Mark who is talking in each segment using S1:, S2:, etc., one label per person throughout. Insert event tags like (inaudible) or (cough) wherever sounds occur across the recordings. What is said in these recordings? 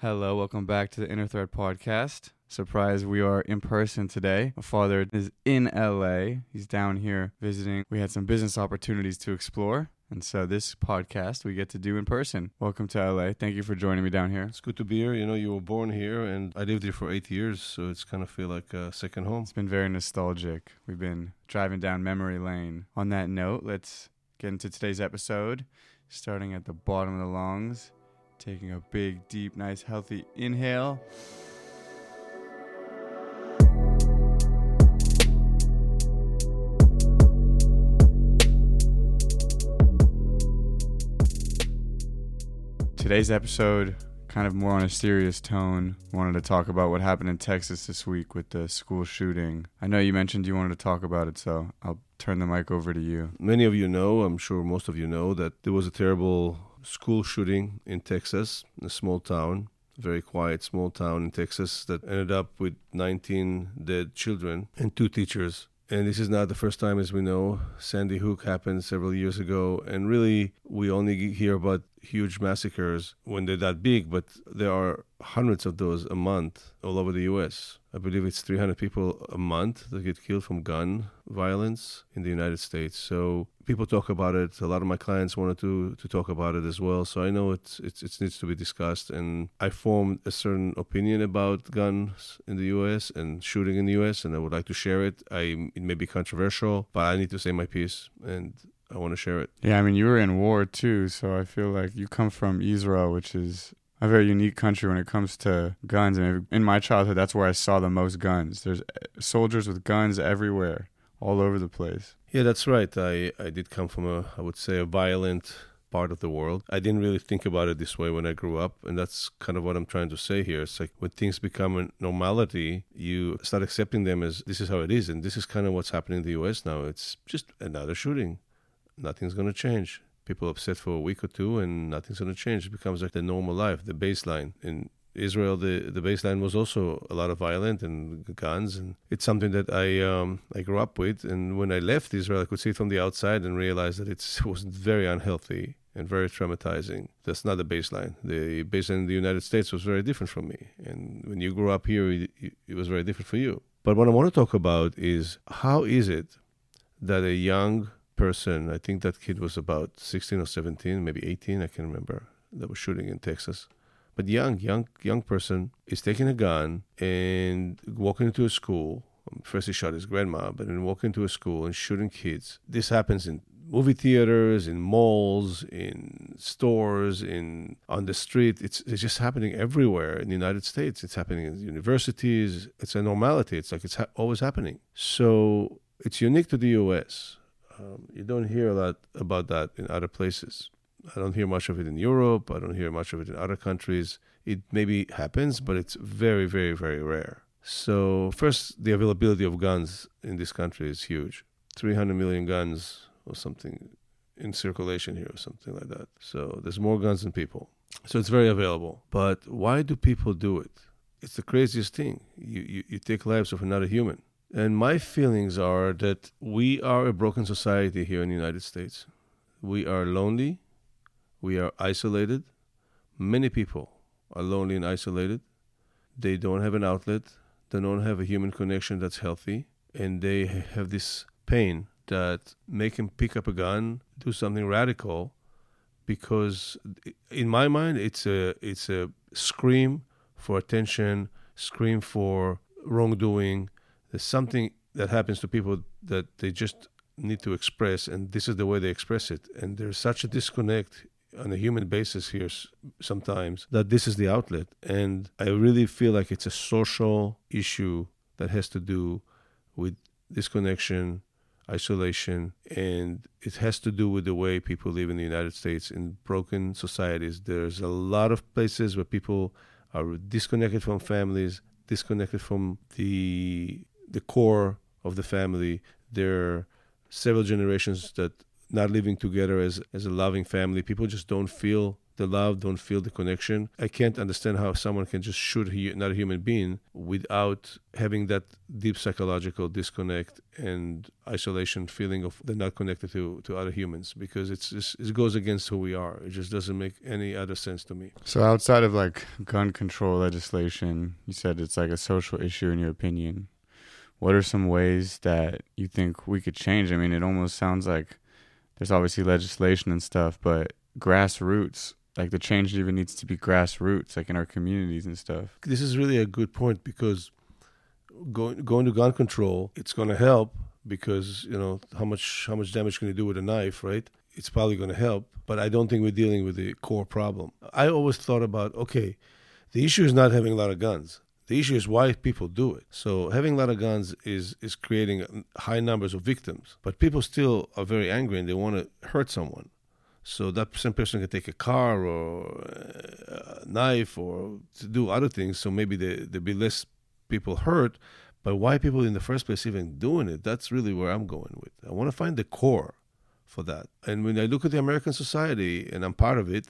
S1: Hello, welcome back to the Inner Thread podcast. Surprise, we are in person today. My father is in LA. He's down here visiting. We had some business opportunities to explore. And so this podcast we get to do in person. Welcome to LA. Thank you for joining me down here.
S2: It's good to be here. You know, you were born here, and I lived here for eight years, so it's kind of feel like a second home.
S1: It's been very nostalgic. We've been driving down memory lane. On that note, let's get into today's episode, starting at the bottom of the lungs, taking a big, deep, nice, healthy inhale. Today's episode, kind of more on a serious tone, wanted to talk about what happened in Texas this week with the school shooting. I know you mentioned you wanted to talk about it, so I'll turn the mic over to you.
S2: Many of you know, I'm sure most of you know, that there was a terrible school shooting in Texas, a small town, very quiet small town in Texas that ended up with 19 dead children and two teachers. And this is not the first time, as we know. Sandy Hook happened several years ago, and really, we only hear about huge massacres when they're that big, but there are hundreds of those a month all over the U.S. I believe it's 300 people a month that get killed from gun violence in the United States. So people talk about it. A lot of my clients wanted to to talk about it as well. So I know it's it's it needs to be discussed. And I formed a certain opinion about guns in the U.S. and shooting in the U.S. and I would like to share it. I it may be controversial, but I need to say my piece and. I want to share it.
S1: Yeah, I mean, you were in war too, so I feel like you come from Israel, which is a very unique country when it comes to guns. And in my childhood, that's where I saw the most guns. There's eh, soldiers with guns everywhere, all over the place.
S2: Yeah, that's right. I, I did come from a, I would say, a violent part of the world. I didn't really think about it this way when I grew up, and that's kind of what I'm trying to say here. It's like when things become a normality, you start accepting them as this is how it is, and this is kind of what's happening in the U.S. now. It's just another shooting nothing's going to change. People upset for a week or two, and nothing's going to change. It becomes like the normal life, the baseline. In Israel, the the baseline was also a lot of violence and guns, and it's something that I um, I grew up with. And when I left Israel, I could see it from the outside and realize that (laughs) it was very unhealthy and very traumatizing. That's not the baseline. The baseline in the United States was very different from me, and when you grew up here, it, it was very different for you. But what I want to talk about is how is it that a young person, I think that kid was about 16 or 17, maybe 18, I can remember, that was shooting in Texas. But young, young, young person is taking a gun and walking into a school. First he shot his grandma, but then walking into a school and shooting kids. This happens in movie theaters, in malls, in stores, in on the street. It's it's just happening everywhere in the United States. It's happening in universities. It's a normality. It's like it's ha- always happening. So it's unique to the U.S. Um, you don't hear a lot about that in other places. I don't hear much of it in Europe. I don't hear much of it in other countries. It maybe happens, but it's very, very, very rare. So, first, the availability of guns in this country is huge 300 million guns or something in circulation here, or something like that. So, there's more guns than people. So, it's very available. But why do people do it? It's the craziest thing. You, you, you take lives of another human. And my feelings are that we are a broken society here in the United States. We are lonely, we are isolated. Many people are lonely and isolated. They don't have an outlet, they don't have a human connection that's healthy, and they have this pain that make them pick up a gun, do something radical, because in my mind it's a it's a scream for attention, scream for wrongdoing, there's something that happens to people that they just need to express, and this is the way they express it. And there's such a disconnect on a human basis here sometimes that this is the outlet. And I really feel like it's a social issue that has to do with disconnection, isolation, and it has to do with the way people live in the United States in broken societies. There's a lot of places where people are disconnected from families, disconnected from the the core of the family. There are several generations that not living together as, as a loving family. People just don't feel the love, don't feel the connection. I can't understand how someone can just shoot another human being without having that deep psychological disconnect and isolation feeling of they're not connected to, to other humans because it's, it's it goes against who we are. It just doesn't make any other sense to me.
S1: So outside of like gun control legislation, you said it's like a social issue in your opinion. What are some ways that you think we could change? I mean, it almost sounds like there's obviously legislation and stuff, but grassroots like the change even needs to be grassroots like in our communities and stuff.
S2: This is really a good point because going going to gun control it's going to help because you know how much how much damage can you do with a knife right? It's probably going to help but i don't think we're dealing with the core problem. I always thought about okay the issue is not having a lot of guns the issue is why people do it. So having a lot of guns is is creating high numbers of victims, but people still are very angry and they want to hurt someone. So that same person can take a car or a knife or to do other things. So maybe there there be less people hurt. But why people in the first place even doing it? That's really where I'm going with. I want to find the core for that. And when I look at the American society, and I'm part of it,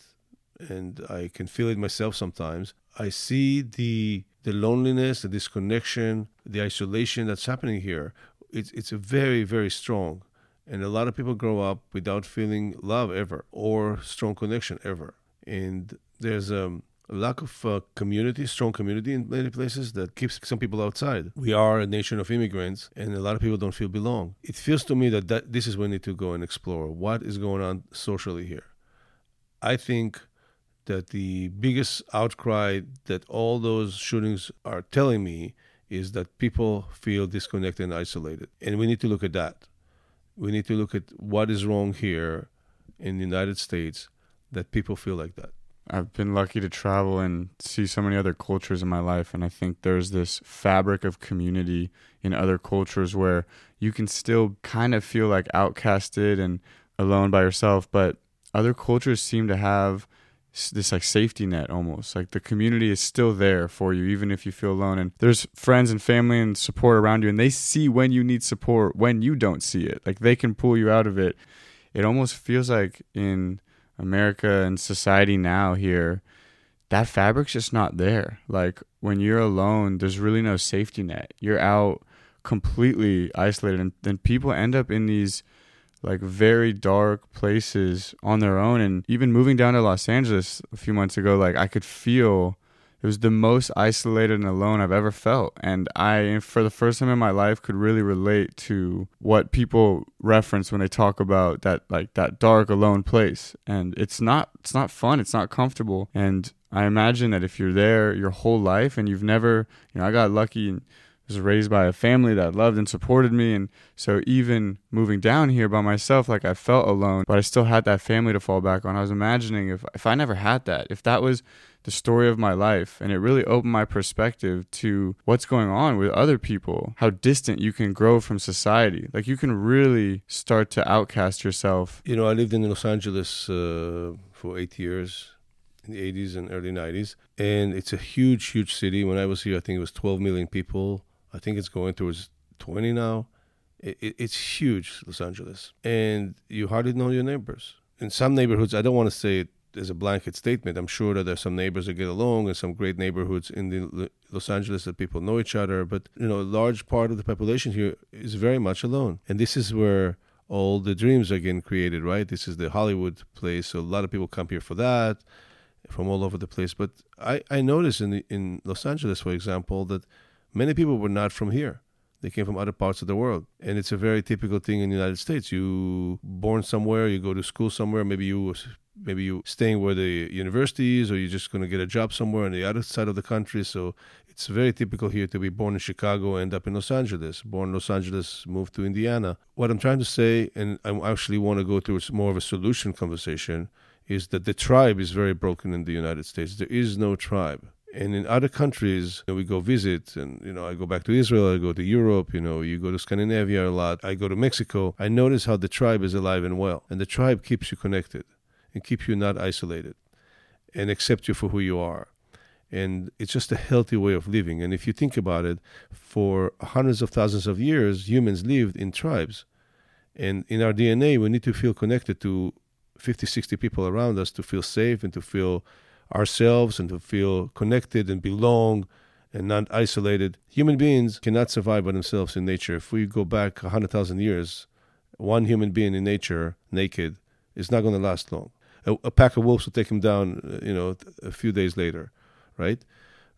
S2: and I can feel it myself sometimes, I see the the loneliness, the disconnection, the isolation that's happening here. It's it's very very strong, and a lot of people grow up without feeling love ever or strong connection ever. And there's um, a lack of uh, community, strong community in many places that keeps some people outside. We are a nation of immigrants, and a lot of people don't feel belong. It feels to me that, that this is where we need to go and explore what is going on socially here. I think that the biggest outcry that all those shootings are telling me is that people feel disconnected and isolated. And we need to look at that. We need to look at what is wrong here in the United States that people feel like that.
S1: I've been lucky to travel and see so many other cultures in my life, and I think there's this fabric of community in other cultures where you can still kind of feel like outcasted and alone by yourself, but other cultures seem to have this like safety net almost. Like the community is still there for you even if you feel alone. And there's friends and family and support around you and they see when you need support when you don't see it. Like they can pull you out of it. It almost feels like in america and society now here that fabric's just not there. Like when you're alone there's really no safety net. You're out completely isolated and then people end up in these like very dark places on their own. And even moving down to Los Angeles a few months ago like I could feel it was the most isolated and alone I've ever felt. And I for the first time in my life could really relate to what people reference when they talk about that like that dark alone place. And it's not it's not fun. It's not comfortable. And I imagine that if you're there your whole life and you've never you know I got lucky and was raised by a family that loved and supported me. And so even moving down here by myself like I felt alone but I still had that family to fall back on. I was imagining if if I never had that if that was the story of my life and it really opened my perspective to what's going on with other people how distant you can grow from society. Like you can really start to outcast yourself.
S2: You know I lived in Los Angeles uh, for 8 years in the 80s and early 90s and it's a huge huge city. When I was here I think it was 12 million people I think it's going towards 20 now. It, it, it's huge, Los Angeles. And you hardly know your neighbors. In some neighborhoods, I don't want to say it as a blanket statement. I'm sure that there's some neighbors that get along and some great neighborhoods in the Los Angeles that people know each other. But, you know, a large part of the population here is very much alone. And this is where all the dreams are getting created, right? This is the Hollywood place. So a lot of people come here for that from all over the place. But I, I noticed in, the, in Los Angeles, for example, that many people were not from here. They came from other parts of the world. And it's a very typical thing in the United States. You born somewhere, you go to school somewhere, maybe you maybe you staying where the university is or you're just going to get a job somewhere on the other side of the country. So it's very typical here to be born in Chicago, end up in Los Angeles, born in Los Angeles, move to Indiana. What I'm trying to say, and I actually want to go towards more of a solution conversation, is that the tribe is very broken in the United States. There is no tribe and in other countries you know, we go visit and you know i go back to israel i go to europe you know you go to scandinavia a lot i go to mexico. I notice how the tribe is alive and well and the tribe keeps you connected and keeps you not isolated and accept you for who you are. And it's just a healthy way of living. And if you think about it for hundreds of thousands of years humans lived in tribes. And in our dna we need to feel connected to 50, 60 people around us to feel safe and to feel ourselves and to feel connected and belong and not isolated. Human beings cannot survive by themselves in nature. If we go back 100,000 years, one human being in nature, naked, is not going to last long. A, a, pack of wolves will take him down, uh, you know, a few days later, right?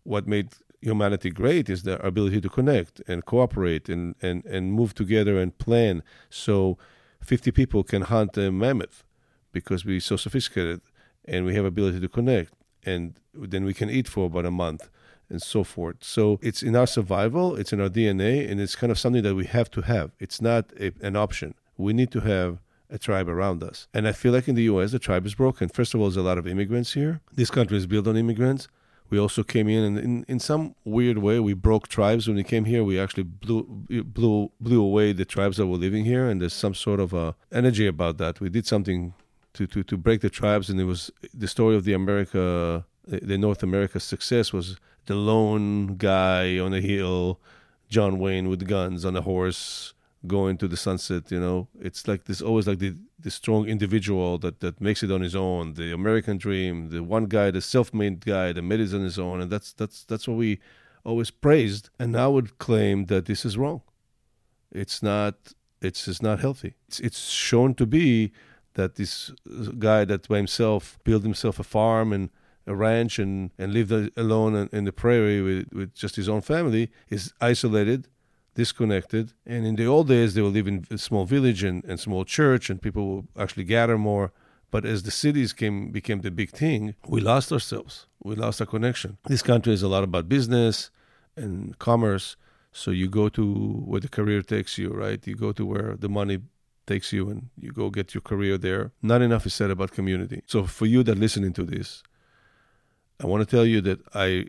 S2: What made humanity great is their ability to connect and cooperate and, and, and move together and plan. So 50 people can hunt a mammoth because we're so sophisticated and we have ability to connect and then we can eat for about a month and so forth. So it's in our survival, it's in our DNA, and it's kind of something that we have to have. It's not a, an option. We need to have a tribe around us. And I feel like in the US, the tribe is broken. First of all, there's a lot of immigrants here. This country is built on immigrants. We also came in, and in, in some weird way, we broke tribes. When we came here, we actually blew, blew, blew away the tribes that were living here, and there's some sort of a energy about that. We did something to, to, to break the tribes, and it was the story of the America, the North America success was the lone guy on a hill, John Wayne with guns on a horse, going to the sunset. You know, it's like this always like the the strong individual that that makes it on his own, the American dream, the one guy, the self-made guy that made it on his own, and that's that's that's what we always praised. And I would claim that this is wrong. It's not. It's it's not healthy. It's it's shown to be that this uh, guy that by himself built himself a farm and a ranch and, and lived alone in, the prairie with, with just his own family is isolated disconnected. And in the old days, they would live in a small village and, and small church, and people would actually gather more. But as the cities came became the big thing, we lost ourselves. We lost our connection. This country is a lot about business and commerce. So you go to where the career takes you, right? You go to where the money takes you and you go get your career there. Not enough is said about community. So for you that listening to this, I want to tell you that I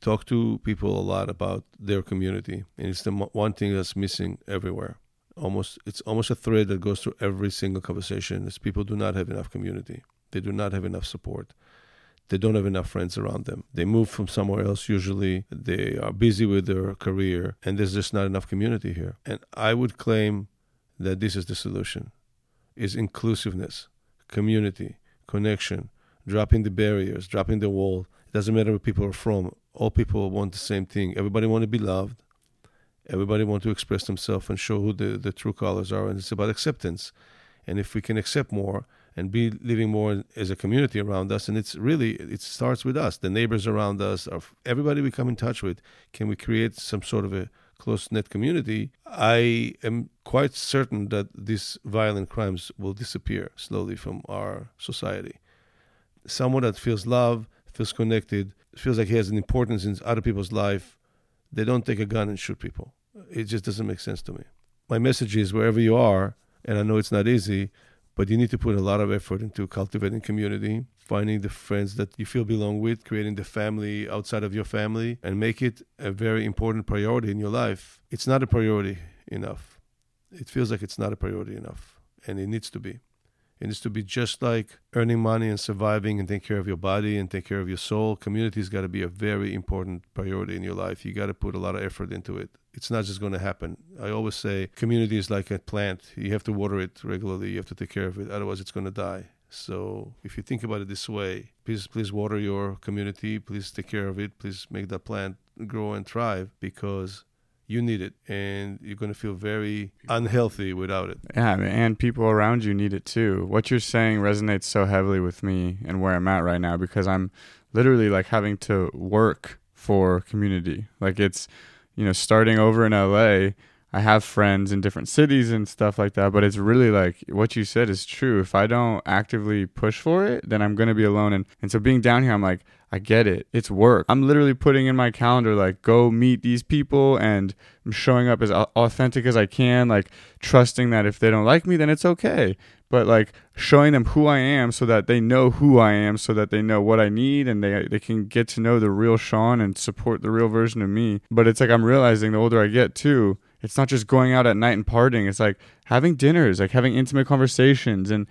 S2: talk to people a lot about their community, and it's the one thing that's missing everywhere. Almost, it's almost a thread that goes through every single conversation. Is people do not have enough community. They do not have enough support. They don't have enough friends around them. They move from somewhere else usually. They are busy with their career, and there's just not enough community here. And I would claim that this is the solution: is inclusiveness, community, connection, dropping the barriers, dropping the wall. It doesn't matter where people are from all people want the same thing. Everybody want to be loved. Everybody want to express themselves and show who the, the true colors are. And it's about acceptance. And if we can accept more and be living more as a community around us, and it's really, it starts with us, the neighbors around us, everybody we come in touch with, can we create some sort of a close knit community? I am quite certain that these violent crimes will disappear slowly from our society. Someone that feels love, feels connected, feels like he has an importance in other people's life, they don't take a gun and shoot people. It just doesn't make sense to me. My message is wherever you are, and I know it's not easy, but you need to put a lot of effort into cultivating community, finding the friends that you feel belong with, creating the family outside of your family, and make it a very important priority in your life. It's not a priority enough. It feels like it's not a priority enough, and it needs to be. It needs to be just like earning money and surviving and take care of your body and take care of your soul. Community's got to be a very important priority in your life. You got to put a lot of effort into it. It's not just going to happen. I always say community is like a plant. You have to water it regularly. You have to take care of it. Otherwise, it's going to die. So if you think about it this way, please please water your community. Please take care of it. Please make that plant grow and thrive because you need it and you're going to feel very unhealthy without it.
S1: Yeah, and people around you need it too. What you're saying resonates so heavily with me and where I'm at right now because I'm literally like having to work for community. Like it's, you know, starting over in LA, I have friends in different cities and stuff like that, but it's really like what you said is true. If I don't actively push for it, then I'm going to be alone and and so being down here I'm like I get it. It's work. I'm literally putting in my calendar, like, go meet these people, and I'm showing up as authentic as I can, like, trusting that if they don't like me, then it's okay. But, like, showing them who I am so that they know who I am, so that they know what I need, and they, they can get to know the real Sean and support the real version of me. But it's like I'm realizing the older I get, too, it's not just going out at night and partying. It's like having dinners, like having intimate conversations. And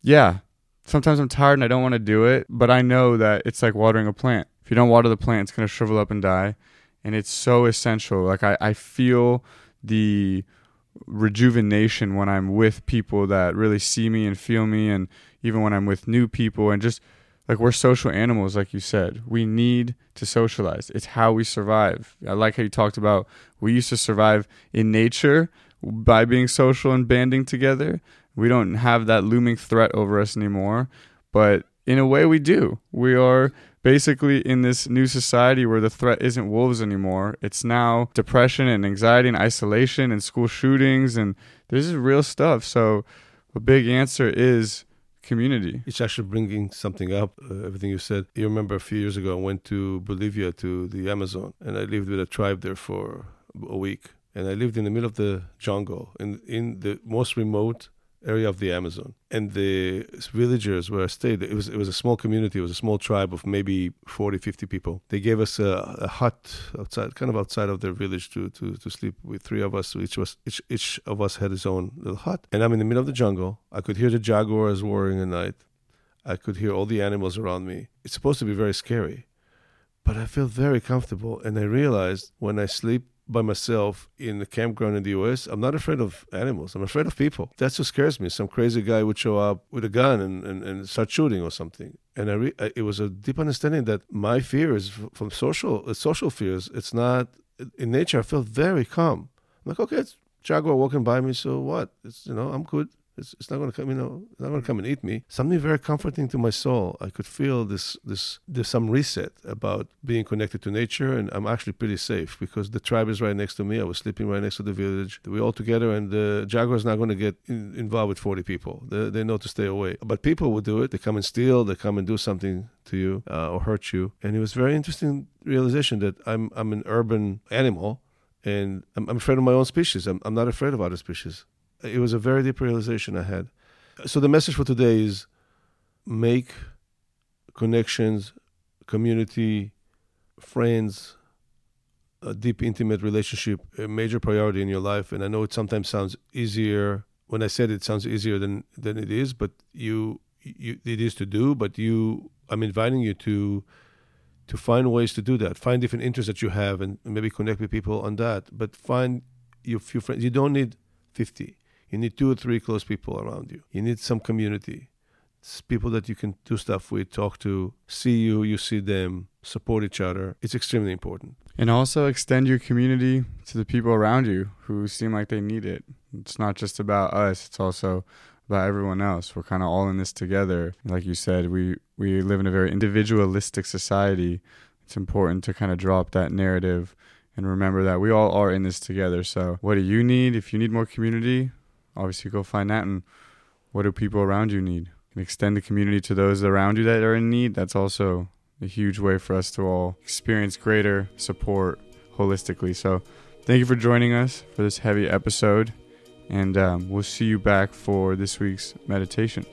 S1: yeah, sometimes I'm tired and I don't want to do it, but I know that it's like watering a plant. If you don't water the plant, it's going to shrivel up and die. And it's so essential. Like, I, I feel the rejuvenation when I'm with people that really see me and feel me. And, even when I'm with new people and just like we're social animals like you said. We need to socialize. It's how we survive. I like how you talked about we used to survive in nature by being social and banding together. We don't have that looming threat over us anymore but in a way we do. We are basically in this new society where the threat isn't wolves anymore it's now depression and anxiety and isolation and school shootings and this is real stuff so a big answer is community.
S2: It's actually bringing something up, uh, everything you said. You remember a few years ago, I went to Bolivia to the Amazon, and I lived with a tribe there for a week. And I lived in the middle of the jungle, in, in the most remote area of the Amazon. And the villagers where I stayed, it was it was a small community, it was a small tribe of maybe 40, 50 people. They gave us a, a hut outside, kind of outside of their village to, to, to sleep with three of us. Each, was, each, each of us had his own little hut. And I'm in the middle of the jungle. I could hear the jaguars roaring at night. I could hear all the animals around me. It's supposed to be very scary, but I feel very comfortable. And I realized when I sleep by myself in the campground in the US, I'm not afraid of animals. I'm afraid of people. That's what scares me. Some crazy guy would show up with a gun and, and, and start shooting or something. And I, re- it was a deep understanding that my fears from social uh, social fears, it's not in nature. I feel very calm. I'm like, okay, it's jaguar walking by me, so what? It's you know, I'm good. It's, it's not going to come, you know, it's not going to come and eat me. Something very comforting to my soul. I could feel this, this, there's some reset about being connected to nature, and I'm actually pretty safe because the tribe is right next to me. I was sleeping right next to the village. We're all together, and the jaguar is not going to get in, involved with 40 people. They, they know to stay away. But people will do it. They come and steal. They come and do something to you uh, or hurt you. And it was very interesting realization that I'm I'm an urban animal, and I'm, afraid of my own species. I'm not afraid of other species it was a very deep realization I had. So the message for today is make connections, community, friends, a deep, intimate relationship a major priority in your life. And I know it sometimes sounds easier. When I said it, sounds easier than than it is, but you, you it is to do. But you, I'm inviting you to to find ways to do that. Find different interests that you have, and maybe connect with people on that. But find your few friends. You don't need fifty. You need two or three close people around you. You need some community. It's people that you can do stuff with, talk to, see you, you see them, support each other. It's extremely important.
S1: And also extend your community to the people around you who seem like they need it. It's not just about us, it's also about everyone else. We're kind of all in this together. Like you said, we, we live in a very individualistic society. It's important to kind of drop that narrative and remember that we all are in this together. So, what do you need? If you need more community, obviously go find that. And what do people around you need? And extend the community to those around you that are in need? That's also a huge way for us to all experience greater support holistically. So thank you for joining us for this heavy episode. And um, we'll see you back for this week's meditation